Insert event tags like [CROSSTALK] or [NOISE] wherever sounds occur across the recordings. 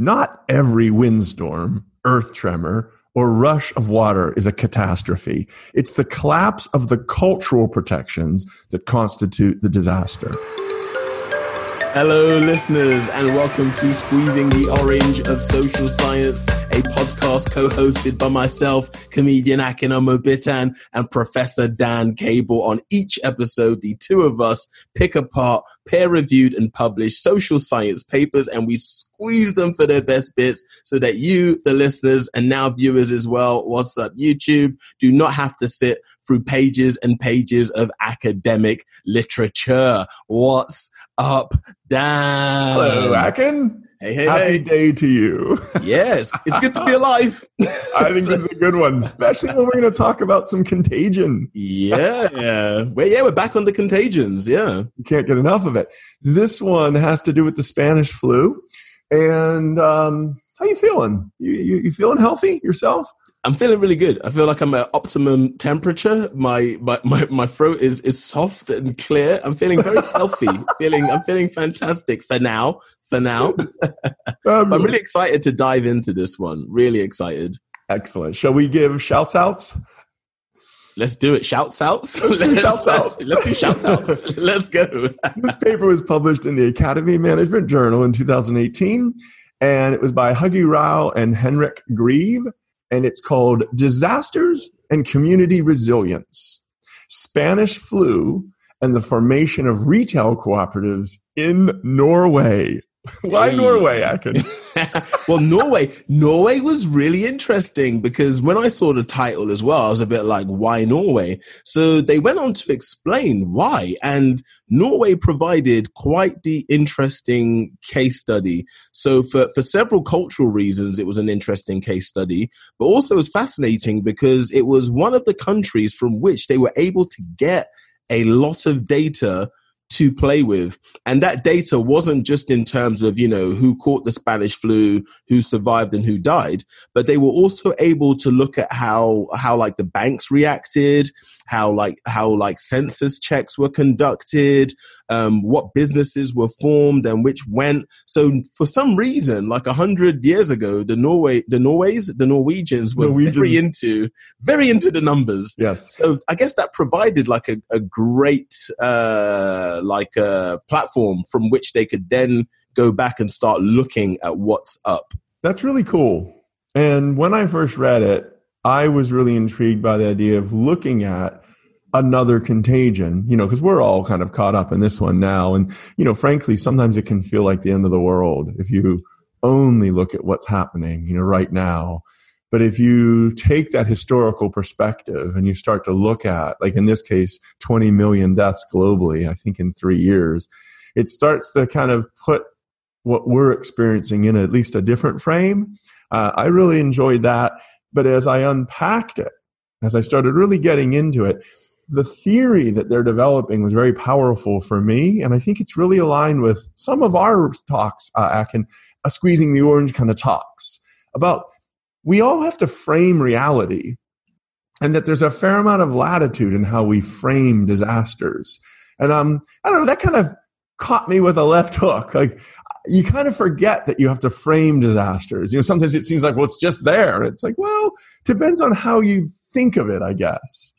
Not every windstorm, earth tremor, or rush of water is a catastrophe. It's the collapse of the cultural protections that constitute the disaster. Hello, listeners, and welcome to Squeezing the Orange of Social Science, a podcast co hosted by myself, comedian Akinamo Bitan, and Professor Dan Cable. On each episode, the two of us pick apart peer reviewed and published social science papers, and we squeeze them for their best bits so that you, the listeners, and now viewers as well, what's up, YouTube, do not have to sit through pages and pages of academic literature. What's up, Dan? Hello, Akin. Hey, hey, Happy hey. day to you. Yes, it's good to be alive. [LAUGHS] I think this is a good one, especially when we're going to talk about some contagion. yeah. Well, yeah, we're back on the contagions. Yeah. You can't get enough of it. This one has to do with the Spanish flu. And um, how you feeling? You, you, you feeling healthy yourself? I'm feeling really good. I feel like I'm at optimum temperature. My my my, my throat is is soft and clear. I'm feeling very [LAUGHS] healthy. feeling I'm feeling fantastic for now. For now. Um, [LAUGHS] I'm really excited to dive into this one. Really excited. excellent. Shall we give shouts outs? Let's do it. Shouts outs. Let's shouts outs. Let's do shouts outs. [LAUGHS] Let's go. this paper was published in the Academy Management Journal in 2018, and it was by Huggy Rao and Henrich Greve, and it's called Disasters and Community Resilience Spanish Flu and the Formation of Retail Cooperatives in Norway. [LAUGHS] Why Hey. Norway, Akin? [LAUGHS] well, Norway, Norway was really interesting because when I saw the title as well, I was a bit like, why Norway? So they went on to explain why. And Norway provided quite the interesting case study. So for, for several cultural reasons, it was an interesting case study, but also it was fascinating because it was one of the countries from which they were able to get a lot of data to play with. And that data wasn't just in terms of, you know, who caught the Spanish flu, who survived and who died, but they were also able to look at how, how like the banks reacted, how like, how like census checks were conducted, um, what businesses were formed and which went. So for some reason, like a hundred years ago, the Norway, the Norways, the Norwegians were Norwegians. very into, very into the numbers. Yes. So I guess that provided like a, a great uh, like a platform from which they could then go back and start looking at what's up. That's really cool. And when I first read it, I was really intrigued by the idea of looking at another contagion, you know, because we're all kind of caught up in this one now. And, you know, frankly, sometimes it can feel like the end of the world if you only look at what's happening, you know, right now. But if you take that historical perspective and you start to look at, like in this case, 20 million deaths globally, I think in three years, it starts to kind of put what we're experiencing in at least a different frame. Uh, I really enjoyed that. But as I unpacked it, as I started really getting into it, the theory that they're developing was very powerful for me. And I think it's really aligned with some of our talks, uh, Akin, uh, squeezing the orange kind of talks about we all have to frame reality and that there's a fair amount of latitude in how we frame disasters. And um, I don't know, that kind of caught me with a left hook. Like you kind of forget that you have to frame disasters. You know, sometimes it seems like, well, it's just there. It's like, well, depends on how you think of it, I guess.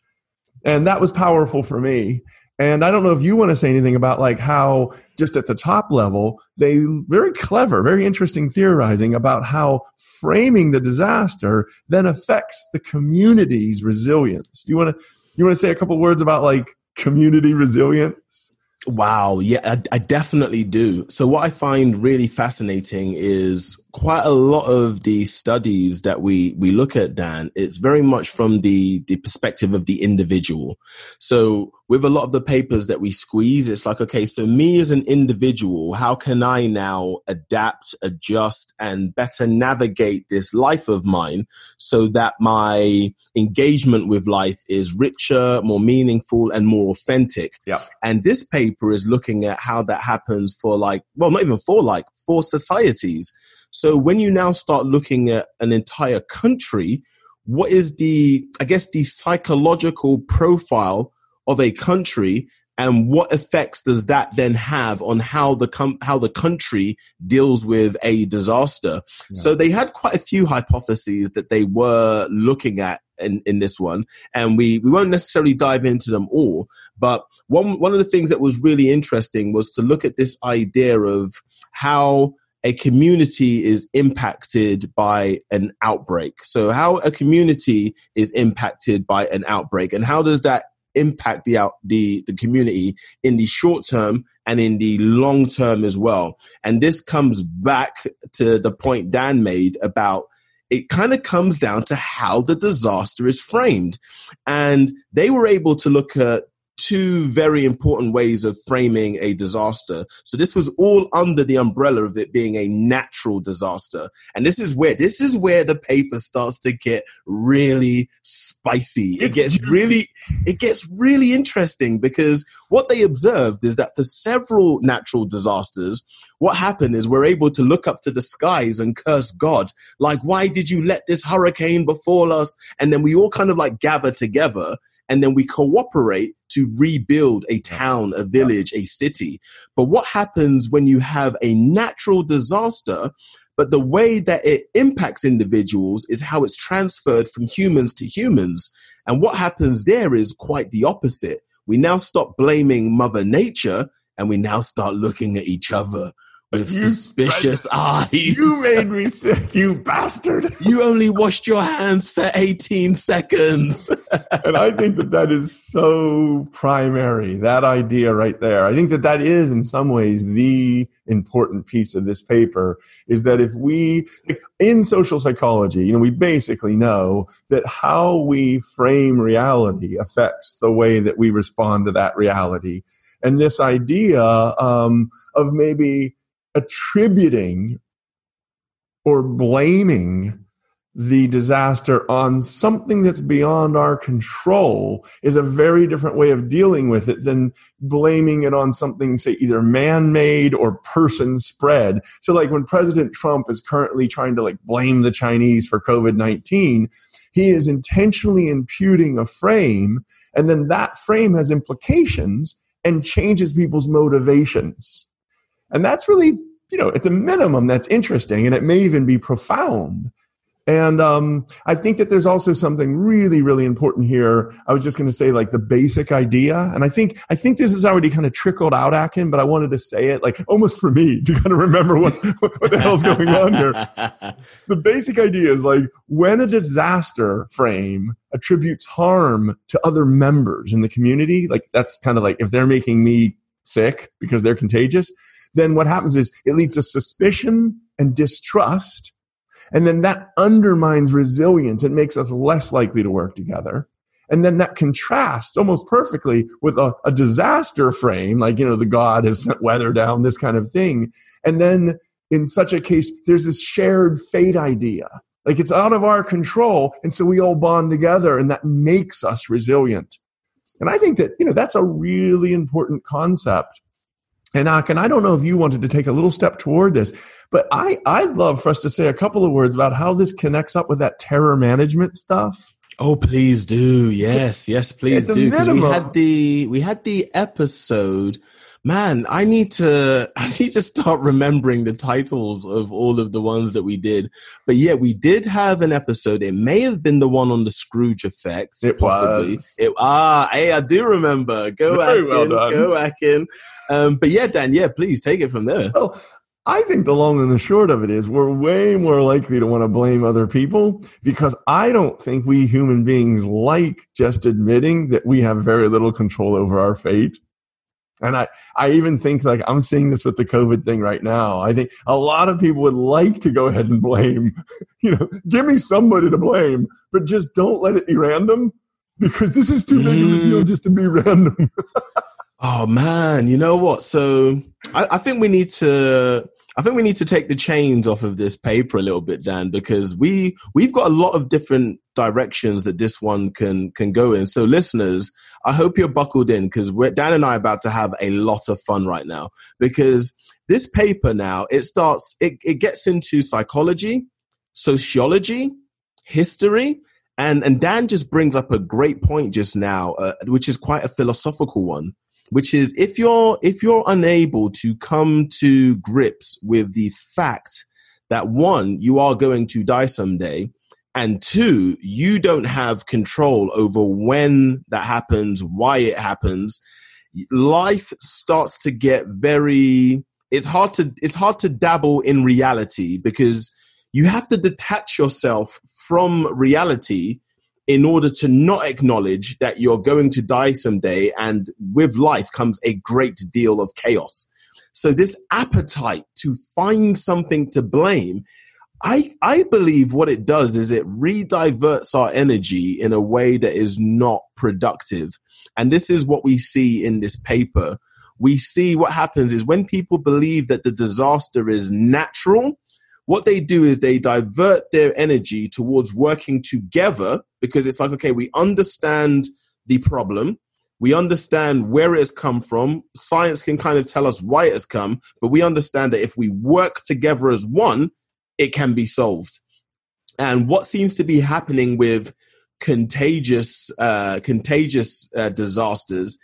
And that was powerful for me. And I don't know if you want to say anything about like how just at the top level, they very clever, very interesting theorizing about how framing the disaster then affects the community's resilience. Do you want to, you want to say a couple words about like community resilience? Wow. Yeah, I, I definitely do. So what I find really fascinating is quite a lot of the studies that we, we look at, Dan, it's very much from the, the perspective of the individual. So with a lot of the papers that we squeeze, it's like, okay, so me as an individual, how can I now adapt, adjust, and better navigate this life of mine so that my engagement with life is richer, more meaningful, and more authentic? Yeah. And this paper is looking at how that happens for like, well, not even for like, for societies. So when you now start looking at an entire country, what is the, I guess, the psychological profile of a country and what effects does that then have on how the com- how the country deals with a disaster? Yeah. So they had quite a few hypotheses that they were looking at in, in this one, and we we won't necessarily dive into them all. But one one of the things that was really interesting was to look at this idea of how a community is impacted by an outbreak. So how a community is impacted by an outbreak and how does that impact the out the the community in the short term and in the long term as well. And this comes back to the point Dan made about it kind of comes down to how the disaster is framed. And they were able to look at two very important ways of framing a disaster. So this was all under the umbrella of it being a natural disaster. And this is where this is where the paper starts to get really spicy. It gets really it gets really interesting because what they observed is that for several natural disasters, what happened is we're able to look up to the skies and curse God. Like, why did you let this hurricane befall us? And then we all kind of like gather together and then we cooperate to rebuild a town, a village, a city. But what happens when you have a natural disaster? But the way that it impacts individuals is how it's transferred from humans to humans. And what happens there is quite the opposite. We now stop blaming Mother Nature and we now start looking at each other with you, suspicious [LAUGHS] eyes. You made me sick, you bastard. [LAUGHS] You only washed your hands for 18 seconds. [LAUGHS] and I think that that is so primary, that idea right there. I think that that is in some ways the important piece of this paper is that if we, in social psychology, you know, we basically know that how we frame reality affects the way that we respond to that reality. And this idea um, of maybe attributing or blaming the disaster on something that's beyond our control is a very different way of dealing with it than blaming it on something, say, either man made or person spread. So, like when President Trump is currently trying to like blame the Chinese for COVID 19, he is intentionally imputing a frame, and then that frame has implications and changes people's motivations. And that's really, you know, at the minimum, that's interesting and it may even be profound. And um, I think that there's also something really, really important here. I was just going to say like the basic idea, and I think I think this has already kind of trickled out, Akin, but I wanted to say it like almost for me [LAUGHS] to kind of remember what what the hell's going on here. [LAUGHS] the basic idea is like when a disaster frame attributes harm to other members in the community, like that's kind of like if they're making me sick because they're contagious then what happens is it leads to suspicion and distrust. And then that undermines resilience. It makes us less likely to work together. And then that contrasts almost perfectly with a, a disaster frame, like, you know, the God has sent weather down, this kind of thing. And then in such a case, there's this shared fate idea. Like it's out of our control. And so we all bond together and that makes us resilient. And I think that, you know, that's a really important concept and Akin, I don't know if you wanted to take a little step toward this, but I, I'd love for us to say a couple of words about how this connects up with that terror management stuff. Oh, please do. Yes, yes, please do. Because we had the we had the episode man, I need to [LAUGHS] I need to start remembering the titles of all of the ones that we did. But yeah, we did have an episode. It may have been the one on the Scrooge effect. It possibly. Was. It, ah, hey, I do remember. Go Very Akin, well go Akin. Um, but yeah, Dan, yeah, please take it from there. Oh. I think the long and the short of it is we're way more likely to want to blame other people because I don't think we human beings like just admitting that we have very little control over our fate. And I, I even think like I'm seeing this with the COVID thing right now. I think a lot of people would like to go ahead and blame, [LAUGHS] you know, give me somebody to blame, but just don't let it be random because this is too big of a deal mm. just to be [LAUGHS] random. oh man, you know what? So I, I think we need to I think we need to take the chains off of this paper a little bit, Dan, because we we've got a lot of different directions that this one can can go in. So, listeners, I hope you're buckled in because Dan and I are about to have a lot of fun right now because this paper now it starts it, it gets into psychology, sociology, history, and and Dan just brings up a great point just now, uh, which is quite a philosophical one. which is if you're if you're unable to come to grips with the fact that one you are going to die someday and two you don't have control over when that happens why it happens life starts to get very it's hard to it's hard to dabble in reality because you have to detach yourself from reality in order to not acknowledge that you're going to die someday and with life comes a great deal of chaos. So this appetite to find something to blame, I, I believe what it does is it rediverts our energy in a way that is not productive. And this is what we see in this paper. We see what happens is when people believe that the disaster is natural, what they do is they divert their energy towards working together because it's like, okay, we understand the problem. We understand where it has come from. Science can kind of tell us why it has come, but we understand that if we work together as one, it can be solved. And what seems to be happening with contagious, uh, contagious uh, disasters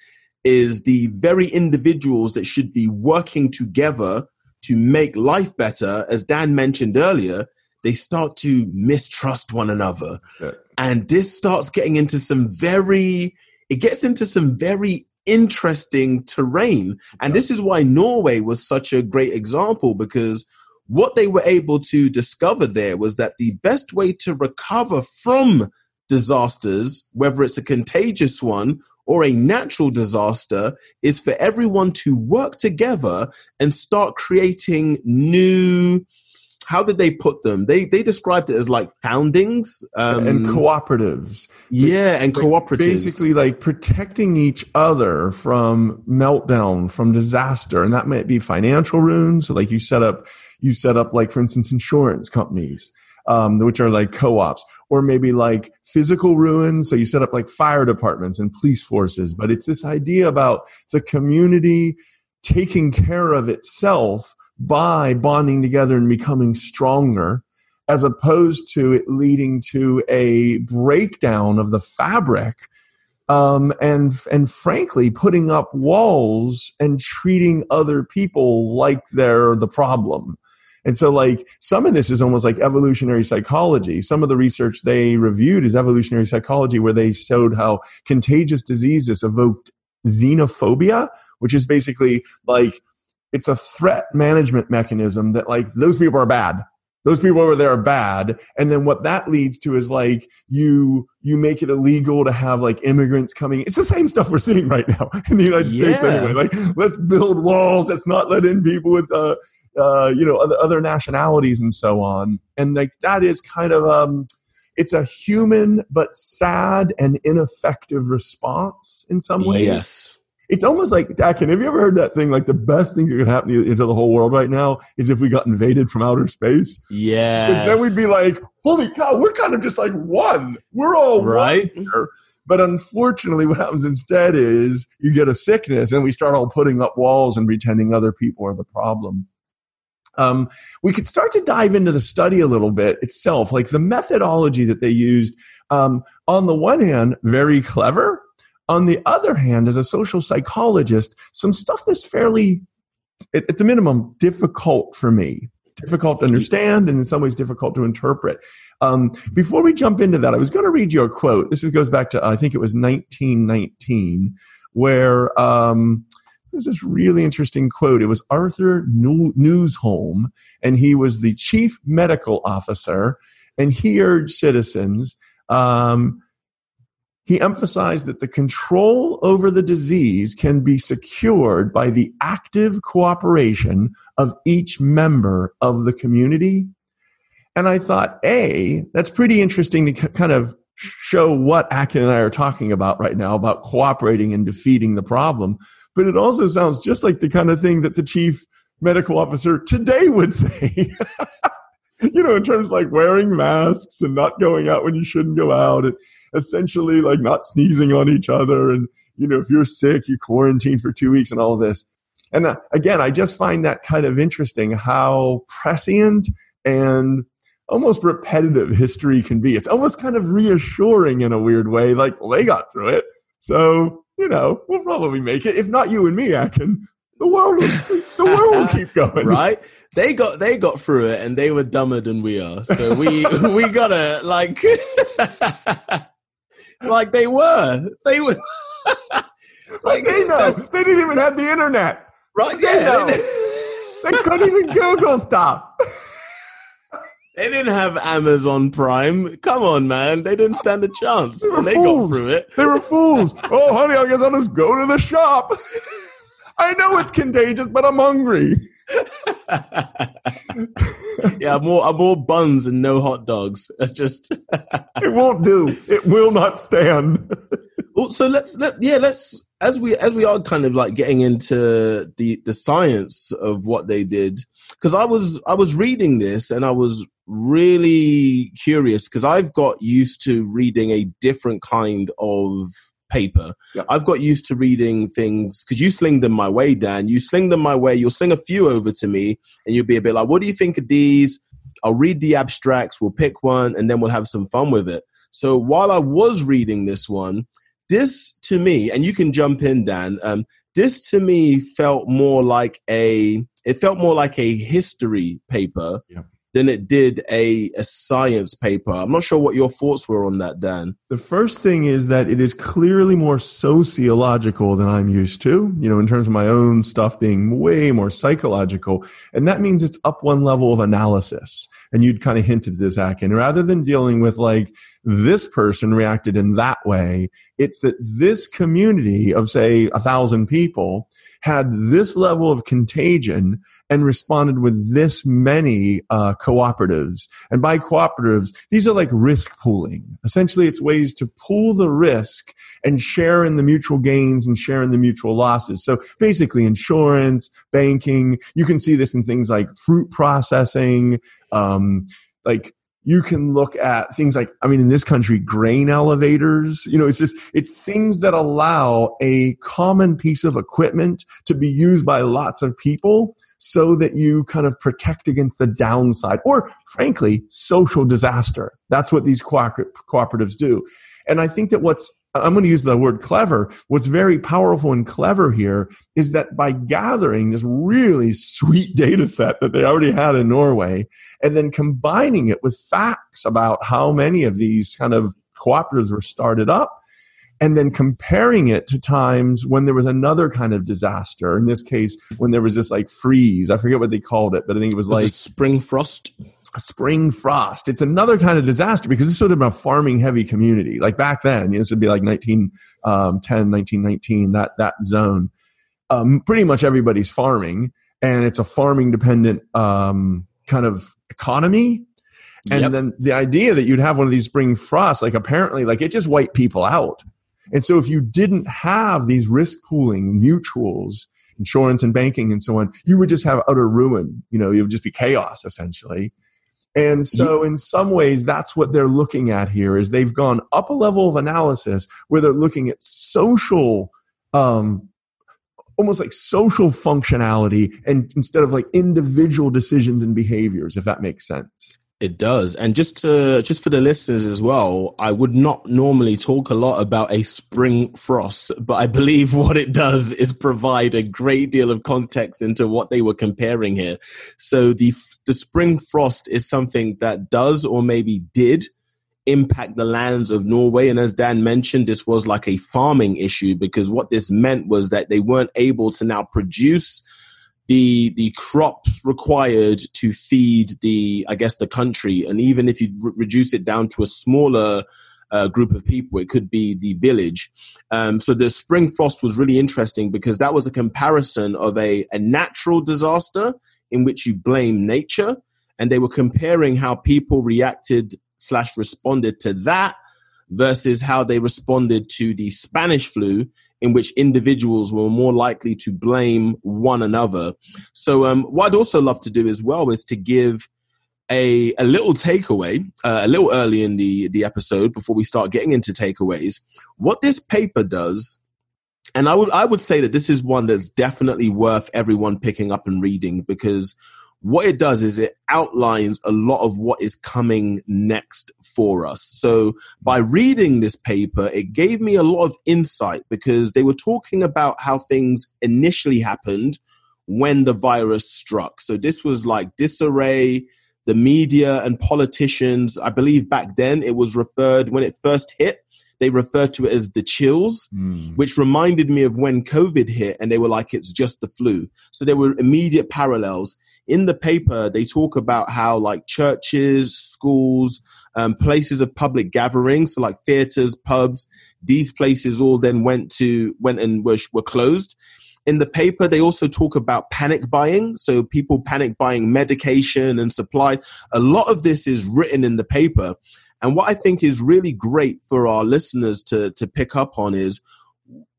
is the very individuals that should be working together to make life better, as Dan mentioned earlier, they start to mistrust one another. Yeah. And this starts getting into some very, it gets into some very interesting terrain. And this is why Norway was such a great example because what they were able to discover there was that the best way to recover from disasters, whether it's a contagious one or a natural disaster is for everyone to work together and start creating new how did they put them? They they described it as like foundings um, and cooperatives. Yeah, and cooperatives. Basically, like protecting each other from meltdown, from disaster, and that might be financial ruins. So like you set up, you set up like for instance insurance companies um, which are like co-ops, or maybe like physical ruins. So you set up like fire departments and police forces, but it's this idea about the community taking care of itself by bonding together and becoming stronger as opposed to it leading to a breakdown of the fabric um, and and frankly putting up walls and treating other people like they're the problem and so, like, some of this is almost like evolutionary psychology. Some of the research they reviewed is evolutionary psychology, where they showed how contagious diseases evoked xenophobia, which is basically like it's a threat management mechanism that, like, those people are bad. Those people over there are bad. And then what that leads to is like you you make it illegal to have like immigrants coming. It's the same stuff we're seeing right now [LAUGHS] in the United yeah. States anyway. Like let's build walls. Let's not let in people with uh uh, you know, other, other nationalities and so on. And like that is kind of um, it's a human but sad and ineffective response in some ways. Yes. It's almost like Dakin. Have you ever heard that thing? Like the best thing that could happen to, to the whole world right now is if we got invaded from outer space. Yeah. Then we'd be like, "Holy cow, we're kind of just like one. We're all right." But unfortunately, what happens instead is you get a sickness, and we start all putting up walls and pretending other people are the problem um, we could start to dive into the study a little bit itself, like the methodology that they used. Um, on the one hand, very clever. On the other hand, as a social psychologist, some stuff that's fairly, at, at the minimum, difficult for me difficult to understand and in some ways difficult to interpret. Um, before we jump into that, I was going to read you a quote. This goes back to, I think it was 1919, where um, there's this really interesting quote. It was Arthur Newsholme, and he was the chief medical officer, and he urged citizens. Um, he emphasized that the control over the disease can be secured by the active cooperation of each member of the community. And I thought, A, that's pretty interesting to kind of show what Akin and I are talking about right now about cooperating and defeating the problem. But it also sounds just like the kind of thing that the chief medical officer today would [LAUGHS] say. you know, in terms like wearing masks and not going out when you shouldn't go out and essentially like not sneezing on each other. And, you know, if you're sick, you quarantine for two weeks and all this. And uh, again, I just find that kind of interesting how prescient and almost repetitive history can be. It's almost kind of reassuring in a weird way, like, well, they got through it. So you know, we'll probably make it. If not you and me, Akin, the world, will, the world will keep [LAUGHS] going. right? They got they got through it, and they were dumber than we are. So we [LAUGHS] we gotta like, [LAUGHS] like they were. They were. [LAUGHS] like they know. They didn't even have the internet. Right? Yeah. They, they couldn't even Google stuff. They didn't have Amazon Prime. Come on, man. They didn't stand a chance. They, and they fools. got through it. They were fools. oh, honey, I guess I'll just go to the shop. I know it's contagious, but I'm hungry. [LAUGHS] yeah, more more buns and no hot dogs. [LAUGHS] Just [LAUGHS] it won't do. It will not stand. [LAUGHS] so let's let yeah let's as we as we are kind of like getting into the the science of what they did because I was I was reading this and I was really curious because I've got used to reading a different kind of paper. I've got used to reading things because you sling them my way, Dan. You sling them my way. You'll sling a few over to me, and you'll be a bit like, "What do you think of these?" I'll read the abstracts. We'll pick one, and then we'll have some fun with it. So while I was reading this one, this to me, and you can jump in, Dan. Um, this to me felt more like a. It felt more like a history paper. Yep than it did a, a science paper. I'm not sure what your thoughts were on that, Dan. The first thing is that it is clearly more sociological than I'm used to, you know, in terms of my own stuff being way more psychological. And that means it's up one level of analysis. And you'd kind of hinted this, Akin. Rather than dealing with like, this person reacted in that way, it's that this community of, say, a thousand people had this level of contagion and responded with this many uh, cooperatives. And by cooperatives, these are like risk pooling. Essentially, it's ways to pool the risk and share in the mutual gains and share in the mutual losses. So basically, insurance, banking. You can see this in things like fruit processing, um, like you can look at things like i mean in this country grain elevators you know it's just it's things that allow a common piece of equipment to be used by lots of people so that you kind of protect against the downside or frankly social disaster. That's what these cooperatives do. And i think that what's I'm going to use the word clever. What's very powerful and clever here is that by gathering this really sweet [LAUGHS] data set that they already had in Norway and then combining it with facts about how many of these kind of cooperatives were started up and then comparing it to times when there was another kind of disaster. In this case, when there was this like freeze, I forget what they called it, but I think it was, was like spring frost spring frost. It's another kind of disaster because it's sort of a farming heavy community. Like back then, you know, this would be like 1910, 1919, um, that, that zone. Um, pretty much everybody's farming and it's a farming dependent, um, kind of economy. And yep. then the idea that you'd have one of these spring frosts, like apparently, like it just wiped people out. And so if you didn't have these risk pooling mutuals, insurance and banking and so on, you would just have utter ruin. You know, it would just be chaos essentially. And so in some ways, that's what they're looking at here is they've gone up a level of analysis where they're looking at social, um, almost like social functionality and instead of like individual decisions and behaviors, if that makes sense. It does. And just to just for the listeners as well, I would not normally talk a lot about a spring frost, but I believe [LAUGHS] what it does is provide a great deal of context into what they were comparing here. So the the spring frost is something that does or maybe did impact the lands of Norway. And as Dan mentioned, this was like a farming issue because what this meant was that they weren't able to now produce the the crops required to feed the I guess the country, and even if you re- reduce it down to a smaller uh, group of people, it could be the village. Um, so the spring frost was really interesting because that was a comparison of a, a natural disaster in which you blame nature, and they were comparing how people reacted slash responded to that versus how they responded to the Spanish flu in which individuals were more likely to blame one another. So, um, what I'd also love to do as well is to give a, a little takeaway uh, a little early in the, the episode before we start getting into takeaways. What this paper does, and I would, I would say that this is one that's definitely worth everyone picking up and reading because what it does is it outlines a lot of what is coming next for us. So by reading this paper, it gave me a lot of insight because they were talking about how things initially happened when the virus struck. So this was like disarray, the media and politicians. I believe back then it was referred when it first hit. They referred to it as the chills, mm. which reminded me of when COVID hit and they were like, it's just the flu. So there were immediate parallels in the paper, they talk about how like churches, schools, um, places of public gatherings, so like theaters, pubs, these places all then went to went and were, were closed. In the paper, they also talk about panic buying. So people panic buying medication and supplies. A lot of this is written in the paper. And what I think is really great for our listeners to, to pick up on is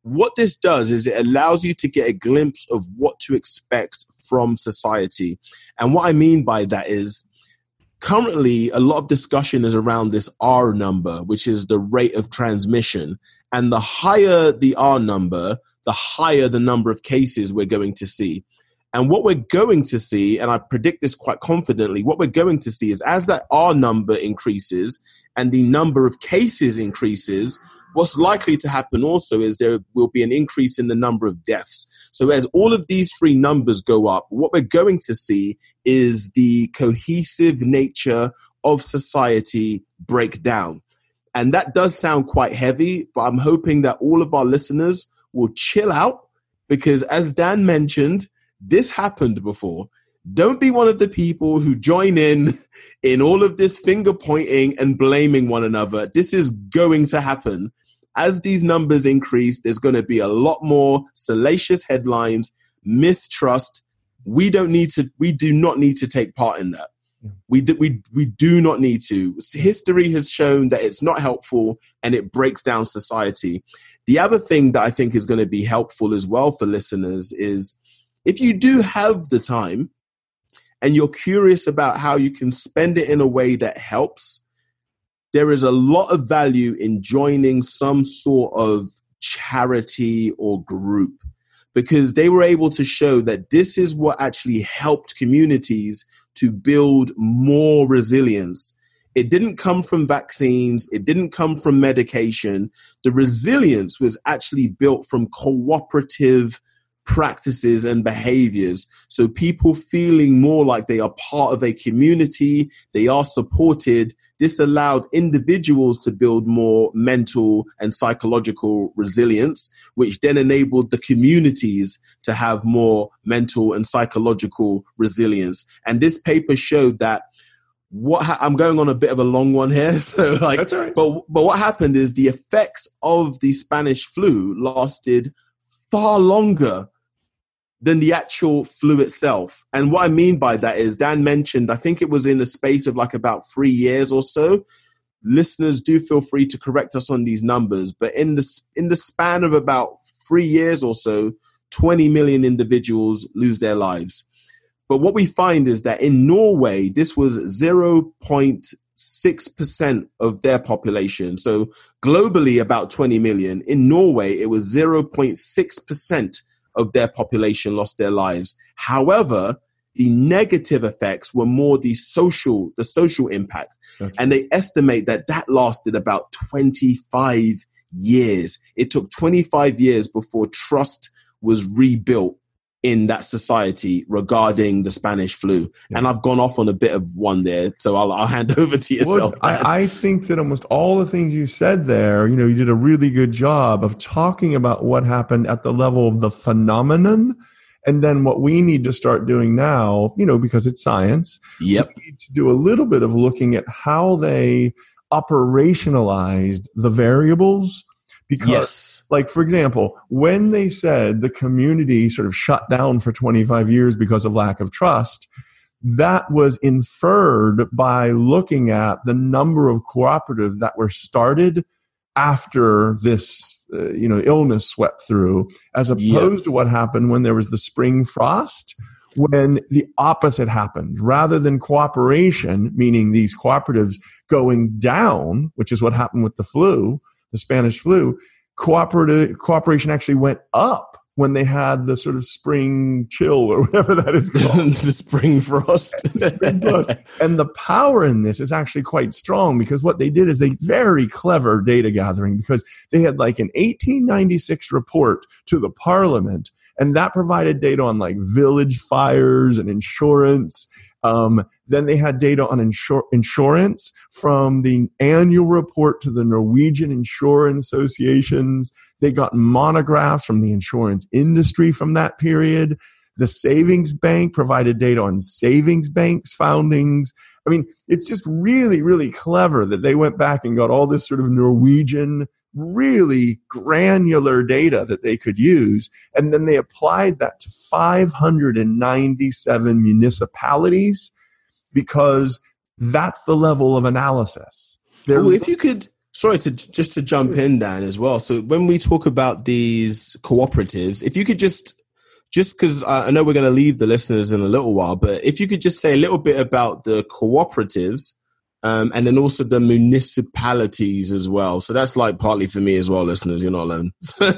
what this does is it allows you to get a glimpse of what to expect from society. And what I mean by that is currently a lot of discussion is around this R number, which is the rate of transmission. And the higher the R number, the higher the number of cases we're going to see. And what we're going to see, and I predict this quite confidently, what we're going to see is as that R number increases and the number of cases increases, what's likely to happen also is there will be an increase in the number of deaths. So as all of these three numbers go up, what we're going to see is the cohesive nature of society break down. And that does sound quite heavy, but I'm hoping that all of our listeners will chill out because as Dan mentioned, this happened before. Don't be one of the people who join in [LAUGHS] in all of this finger pointing and blaming one another. This is going to happen as these numbers increase, there's going to be a lot more salacious headlines, mistrust. We don't need to, we do not need to take part in that. We do, we, we do not need to. History has shown that it's not helpful and it breaks down society. The other thing that I think is going to be helpful as well for listeners is if you do have the time and you're curious about how you can spend it in a way that helps, there is a lot of value in joining some sort of charity or group because they were able to show that this is what actually helped communities to build more resilience. It didn't come from vaccines, it didn't come from medication. The resilience was actually built from cooperative practices and behaviors. So people feeling more like they are part of a community, they are supported, this allowed individuals to build more mental and psychological resilience, which then enabled the communities to have more mental and psychological resilience. And this paper showed that what ha- I'm going on a bit of a long one here, [LAUGHS] so like, right. but but what happened is the effects of the Spanish flu lasted far longer than the actual flu itself. And what I mean by that is Dan mentioned, I think it was in the space of like about three years or so. Listeners do feel free to correct us on these numbers, but in the in the span of about three years or so, 20 million individuals lose their lives. But what we find is that in Norway, this was 0.6% of their population. So globally, about 20 million. In Norway, it was 0.6% of their population lost their lives. However, the negative effects were more the social, the social impact. And they estimate that that lasted about 25 years. It took 25 years before trust was rebuilt in that society regarding the Spanish flu. Yeah. And I've gone off on a bit of one there, so I'll, I'll hand [LAUGHS] over to yourself. Well, I, I, think that almost all the things you said there, you know, you did a really good job of talking about what happened at the level of the phenomenon. And then what we need to start doing now, you know, because it's science, yep. we need to do a little bit of looking at how they operationalized the variables because, yes. like, for example, when they said the community sort of shut down for 25 years because of lack of trust, that was inferred by looking at the number of cooperatives that were started after this uh, you know illness swept through as opposed to what happened when there was the spring frost when the opposite happened rather than cooperation meaning these cooperatives going down which is what happened with the flu the Spanish flu, cooperative cooperation actually went up when they had the sort of spring chill or [LAUGHS] whatever that is [LAUGHS] called. the spring frost. [LAUGHS] spring frost. And the power in this is actually quite strong because what they did is they very clever data gathering because they had like an 1896 report to the parliament and that provided data on like village fires and insurance um, then they had data on insur- insurance from the annual report to the Norwegian Insurance Associations. They got monographs from the insurance industry from that period. The savings bank provided data on savings banks foundings. I mean, it's just really, really clever that they went back and got all this sort of Norwegian really granular data that they could use. And then they applied that to 597 municipalities because that's the level of analysis. well, if you could, sorry to just to jump in, Dan, as well. So when we talk about these cooperatives, if you could just just because I know we're going to leave the listeners in a little while, but if you could just say a little bit about the cooperatives um, and then also the municipalities as well. So that's like partly for me as well, listeners. You're not alone. well,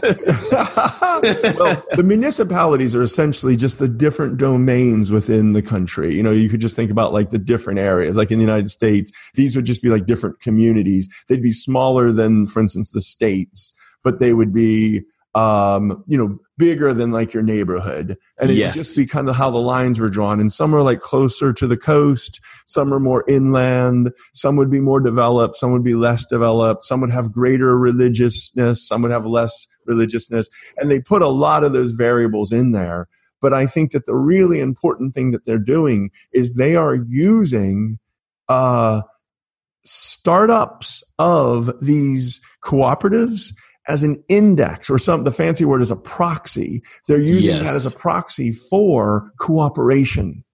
the municipalities are essentially just the different domains within the country. You know, you could just think about like the different areas. Like in the United States, these would just be like different communities. They'd be smaller than, for instance, the states, but they would be um, you know, bigger than like your neighborhood. And it yes. just be kind of how the lines were drawn. And some are like closer to the coast. Some are more inland. Some would be more developed. Some would be less developed. Some would have greater religiousness. Some would have less religiousness. And they put a lot of those variables in there. But I think that the really important thing that they're doing is they are using, uh, startups of these cooperatives as an index or some the fancy word is a proxy. They're using yes. that as a proxy for cooperation.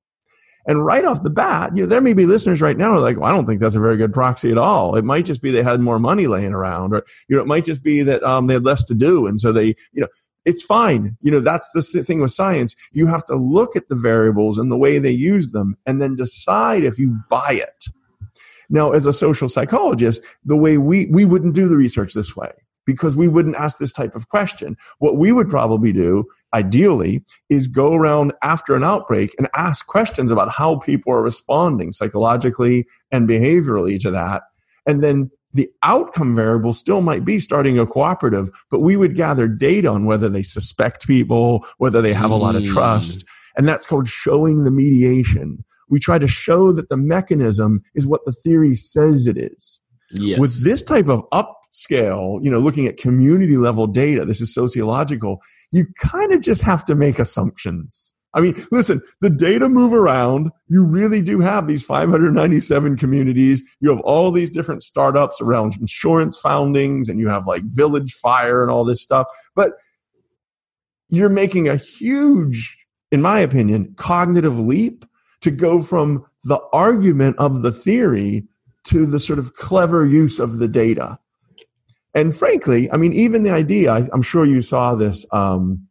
And right off the bat, you know, there may be listeners right now who are like, well, I don't think that's a very good proxy at all. It might just be they had more money laying around, or you know, it might just be that um, they had less to do, and so they, you know, it's fine. You know, that's the thing with science. You have to look at the variables and the way they use them, and then decide if you buy it. Now, as a social psychologist, the way we we wouldn't do the research this way because we wouldn't ask this type of question. What we would probably do, ideally, is go around after an outbreak and ask questions about how people are responding psychologically and behaviorally to that. And then the outcome variable still might be starting a cooperative, but we would gather data on whether they suspect people, whether they have a lot of trust. Mm. And that's called showing the mediation. We try to show that the mechanism is what the theory says it is. Yes. With this type of up scale, you know, looking at community level data, this is sociological, you kind of just have to make assumptions. I mean, listen, the data move around. You really do have these 597 communities. You have all these different startups around insurance foundings and you have like village fire and all this stuff. But you're making a huge, in my opinion, cognitive leap to go from the argument of the theory to the sort of clever use of the data. And frankly, I mean, even the idea, I, am sure you saw this, um,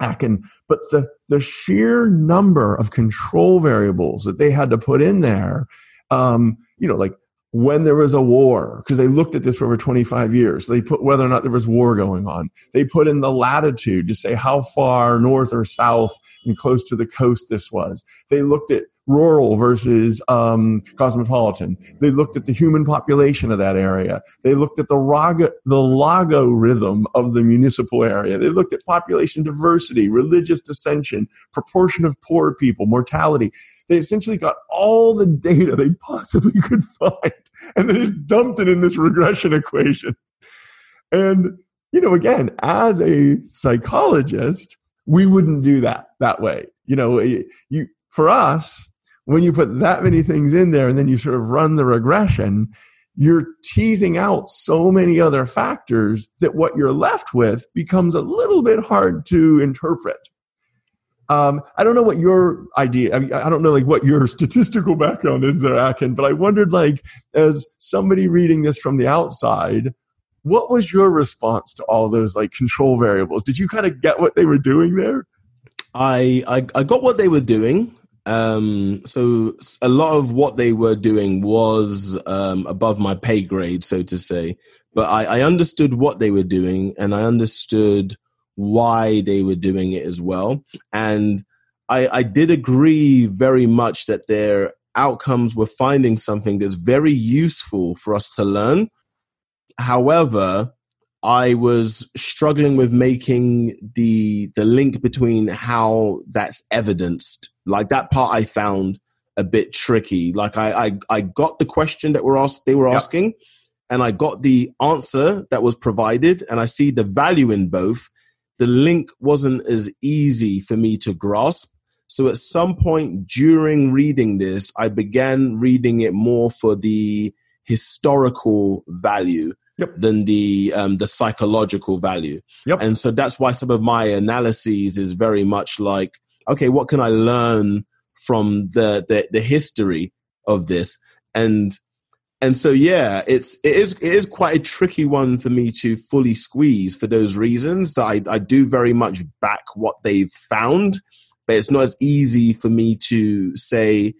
Akin, but the, the sheer number of control variables that they had to put in there, um, you know, like when there was a war, because they looked at this for over 25 years. They put whether or not there was war going on. They put in the latitude to say how far north or south and close to the coast this was. They looked at rural versus um, cosmopolitan. They looked at the human population of that area. They looked at the, raga, the logarithm of the municipal area. They looked at population diversity, religious dissension, proportion of poor people, mortality. They essentially got all the data they possibly could find and they just dumped it in this regression equation. And, you know, again, as a psychologist, we wouldn't do that that way. You know, you, for us, when you put that many things in there and then you sort of run the regression, you're teasing out so many other factors that what you're left with becomes a little bit hard to interpret. Um, I don't know what your idea, I, mean, I don't know like what your [LAUGHS] statistical background is there, Akin, but I wondered like, as somebody reading this from the outside, what was your response to all those like control variables? Did you kind of get what they were doing there? I, I, I got what they were doing. Um, so a lot of what they were doing was um, above my pay grade, so to say. But I, I understood what they were doing, and I understood why they were doing it as well. And I, I did agree very much that their outcomes were finding something that's very useful for us to learn. However, I was struggling with making the the link between how that's evidenced. Like that part I found a bit tricky. Like I I, I got the question that were asked they were yep. asking and I got the answer that was provided and I see the value in both. The link wasn't as easy for me to grasp. So at some point during reading this, I began reading it more for the historical value yep. than the um, the psychological value. Yep. And so that's why some of my analyses is very much like, okay, what can I learn from the the, the history of this? And and so yeah, it's it is it is quite a tricky one for me to fully squeeze for those reasons that I, I do very much back what they've found, but it's not as easy for me to say,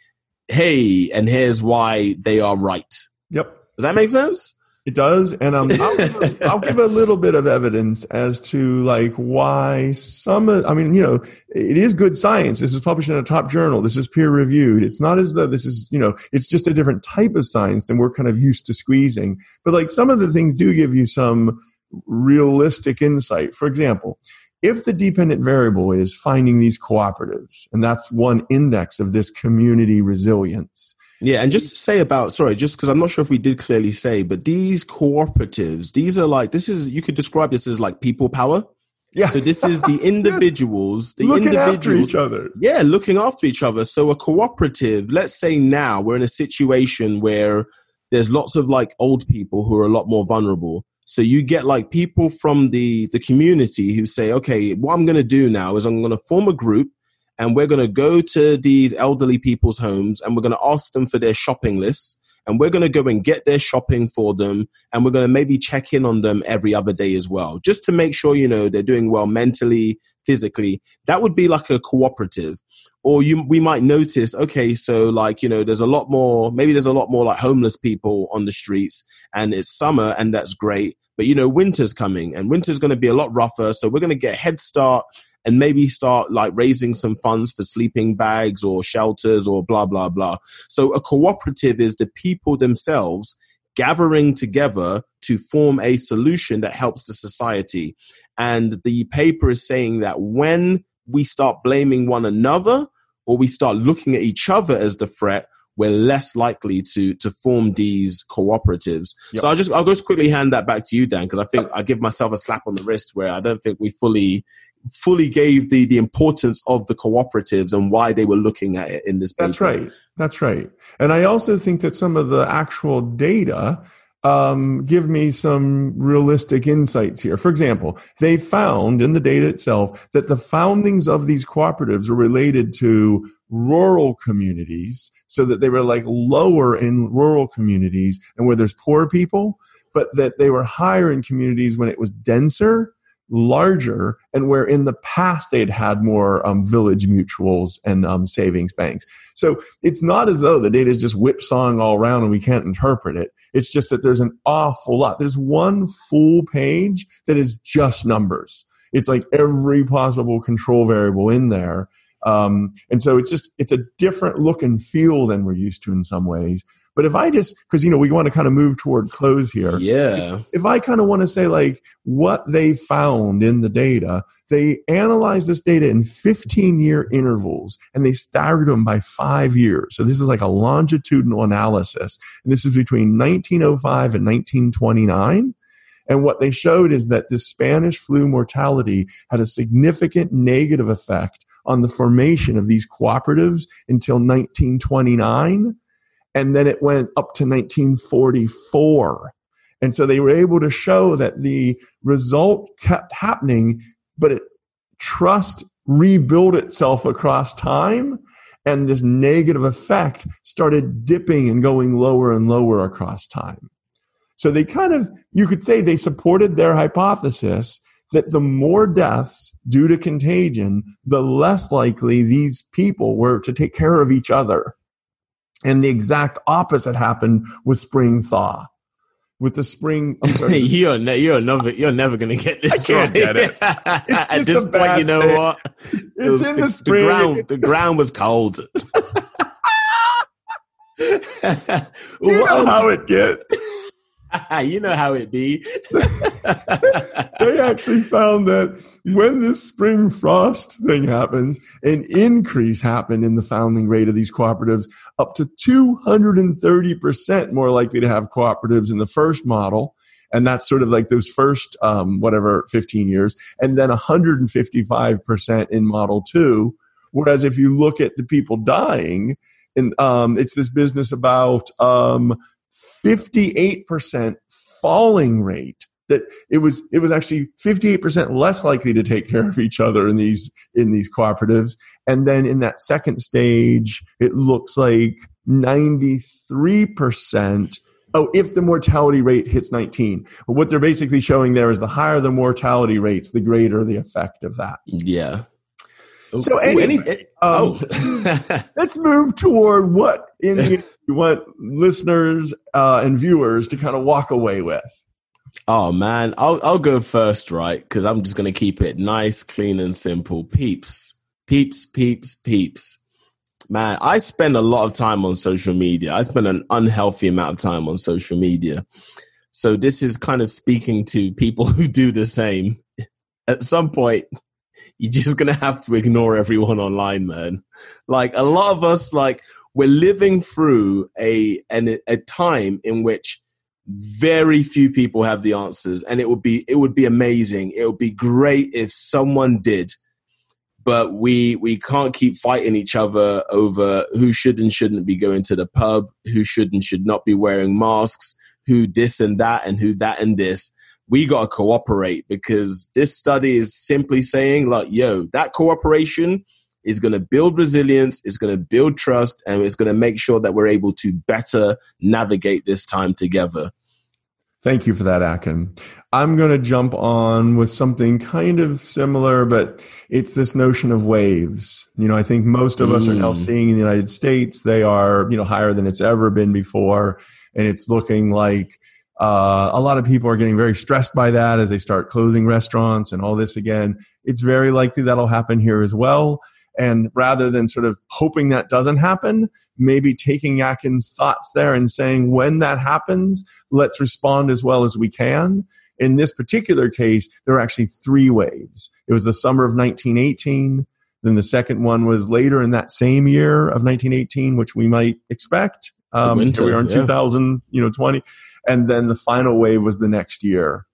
hey, and here's why they are right. Yep. Does that make sense? It does, and um, I'll, give a, [LAUGHS] I'll, give a little bit of evidence as to like why some. Of, I mean, you know, it is good science. This is published in a top journal. This is peer reviewed. It's not as though this is, you know, it's just a different type of science than we're kind of used to squeezing. But like some of the things do give you some realistic insight. For example, if the dependent variable is finding these cooperatives, and that's one index of this community resilience yeah, and just to say about sorry, just because I'm not sure if we did clearly say, but these cooperatives, these are like this is you could describe this as like people power. Yeah. So this is the [LAUGHS] individuals, the looking individuals, after each other. Yeah, looking after each other. So a cooperative. Let's say now we're in a situation where there's lots of like old people who are a lot more vulnerable. So you get like people from the the community who say, okay, what I'm going to do now is I'm going to form a group and we're going to go to these elderly people's homes and we're going to ask them for their shopping lists and we're going to go and get their shopping for them and we're going to maybe check in on them every other day as well just to make sure you know they're doing well mentally physically. That would be like a cooperative. Or you we might notice okay so like you know there's a lot more maybe there's a lot more like homeless people on the streets and it's summer and that's great but you know winter's coming and winter's going to be a lot rougher so we're going to get a head start and maybe start like raising some funds for sleeping bags or shelters or blah, blah, blah. So a cooperative is the people themselves gathering together to form a solution that helps the society. And the paper is saying that when we start blaming one another or we start looking at each other as the threat, we're less likely to to form these cooperatives. Yep. So I'll just I'll just quickly hand that back to you, Dan, because I think I give myself a slap on the wrist where I don't think we fully fully gave the the importance of the cooperatives and why they were looking at it in this paper. That's right. That's right. And I also think that some of the actual data um, give me some realistic insights here. For example, they found in the data itself that the foundings of these cooperatives were related to rural communities, so that they were like lower in rural communities and where there's poor people, but that they were higher in communities when it was denser larger and where in the past they'd had more um, village mutuals and um, savings banks. So it's not as though the data is just whipsawing all around and we can't interpret it. It's just that there's an awful lot. There's one full page that is just numbers. It's like every possible control variable in there. Um, and so it's just, it's a different look and feel than we're used to in some ways. But if I just, because, you know, we want to kind of move toward close here. Yeah. If, if I kind of want to say like what they found in the data, they analyzed this data in 15 year intervals and they staggered them by five years. So this is like a longitudinal analysis. And this is between 1905 and 1929. And what they showed is that the Spanish flu mortality had a significant negative effect on the formation of these cooperatives until 1929 and then it went up to 1944. And so they were able to show that the result kept happening, but it trust rebuilt itself across time. And this negative effect started dipping and going lower and lower across time. So they kind of, you could say they supported their hypothesis that the more deaths due to contagion, the less likely these people were to take care of each other and the exact opposite happened with spring thaw. with the spring. I'm sorry, [LAUGHS] you're ne- you're never you're never gonna get this. I can't right. get it. [LAUGHS] It's At just this a point, you know thing. what? It it's in the the, spring. ground. The ground was cold. [LAUGHS] you know how it gets. [LAUGHS] you know how it be. [LAUGHS] they actually found that when this spring frost thing happens, an increase happened in the founding rate of these cooperatives up to 230% more likely to have cooperatives in the first model. And that's sort of like those first, um, whatever, 15 years. And then 155% in model two. Whereas if you look at the people dying, and um, it's this business about um, 58% falling rate that it was it was actually 58% less likely to take care of each other in these in these cooperatives. And then in that second stage it looks like 93% oh if the mortality rate hits 19 but what they're basically showing there is the higher the mortality rates the greater the effect of that. Yeah. So Ooh, anyway, any- um, oh, [LAUGHS] let's move toward what in the, [LAUGHS] you want listeners uh, and viewers to kind of walk away with oh man, I'll I'll go first, right? Because I'm just gonna keep it nice, clean, and simple. Peeps, peeps, peeps, peeps. Man, I spend a lot of time on social media. I spend an unhealthy amount of time on social media. So this is kind of speaking to people [LAUGHS] who do the same. At some point, you're just gonna have to ignore everyone online, man. Like a lot of us, like we're living through a an, a time in which very few people have the answers, and it would be it would be amazing. It would be great if someone did, but we we can't keep fighting each other over who should and shouldn't be going to the pub, who should and should not be wearing masks, who this and that, and who that and this we got to cooperate because this study is simply saying like yo that cooperation is going to build resilience is going to build trust and it's going to make sure that we're able to better navigate this time together Thank you for that, Akin. I'm going to jump on with something kind of similar, but it's this notion of waves. You know, I think most of us are now Mm. seeing in the United States, they are, you know, higher than it's ever been before. And it's looking like uh, a lot of people are getting very stressed by that as they start closing restaurants and all this again. It's very likely that'll happen here as well. And rather than sort of hoping that doesn't happen, maybe taking Akin's thoughts there and saying, when that happens, let's respond as well as we can. In this particular case, there were actually three waves. It was the summer of 1918. Then the second one was later in that same year of 1918, which we might expect. Um, winter, we are in yeah. 2000, you know, 20. And then the final wave was the next year.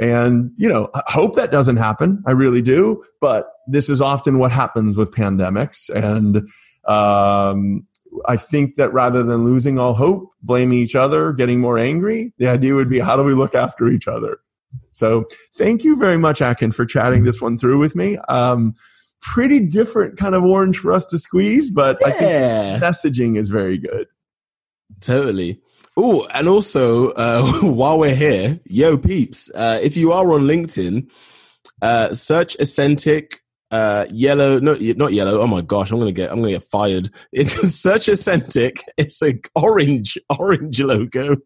And, you know, I hope that doesn't happen. I really do. But this is often what happens with pandemics. And, um, I think that rather than losing all hope, blaming each other, getting more angry, the idea would be how do we look after each other? So thank you very much, Akin, for chatting this one through with me. Um, pretty different kind of orange for us to squeeze, but I think messaging is very good. Totally oh and also uh, [LAUGHS] while we're here yo peeps uh, if you are on linkedin uh, search Acentic uh, yellow, no, not yellow. Oh my gosh, I'm gonna get, I'm gonna get fired. [LAUGHS] It's search Acentic. It's a orange, orange logo.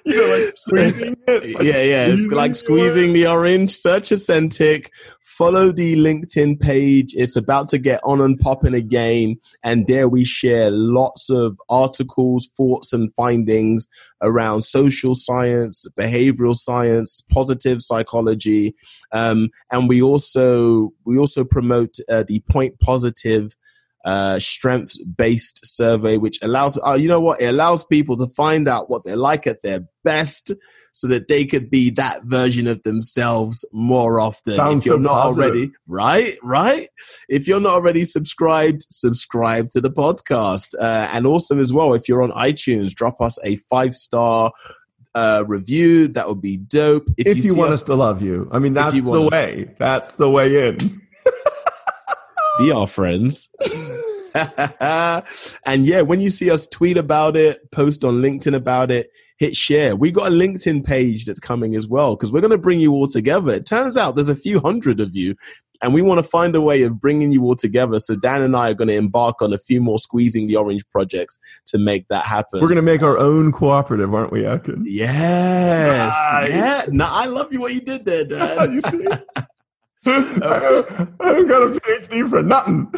[LAUGHS] You know, like squeezing it. like yeah, yeah. It's like squeezing the orange. Search Acentic. Follow the LinkedIn page. It's about to get on and popping again. And there we share lots of articles, thoughts, and findings around social science, behavioral science, positive psychology. Um, and we also, we also promote uh, the point positive uh, strength based survey, which allows, uh, you know what? It allows people to find out what they're like at their best so that they could be that version of themselves more often. Sounds if you're so not positive. already, right? Right? If you're not already subscribed, subscribe to the podcast. Uh, and also as well, if you're on iTunes, drop us a five star uh, review. That would be dope. If, you, see want us to love you, I mean, that's the want us- way. That's the way in. [LAUGHS] be our friends. [LAUGHS] and yeah, when you see us tweet about it, post on LinkedIn about it, hit share. We got a LinkedIn page that's coming as well because we're going to bring you all together. It turns out there's a few hundred of you and we want to find a way of bringing you all together. So Dan and I are going to embark on a few more squeezing the orange projects to make that happen. We're going to make our own cooperative, aren't we, Akin? Yes. Nice. Yeah. No, I love you what you did there, Dan. [LAUGHS] you see? I, don't, got a PhD for nothing. [LAUGHS]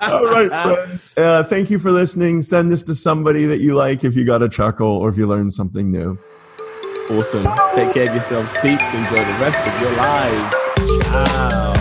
All right, friends. Uh, thank you for listening. Send this to somebody that you like if you got a chuckle or if you learned something new. Awesome. Take care of yourselves, peeps. Enjoy the rest of your lives. Ciao.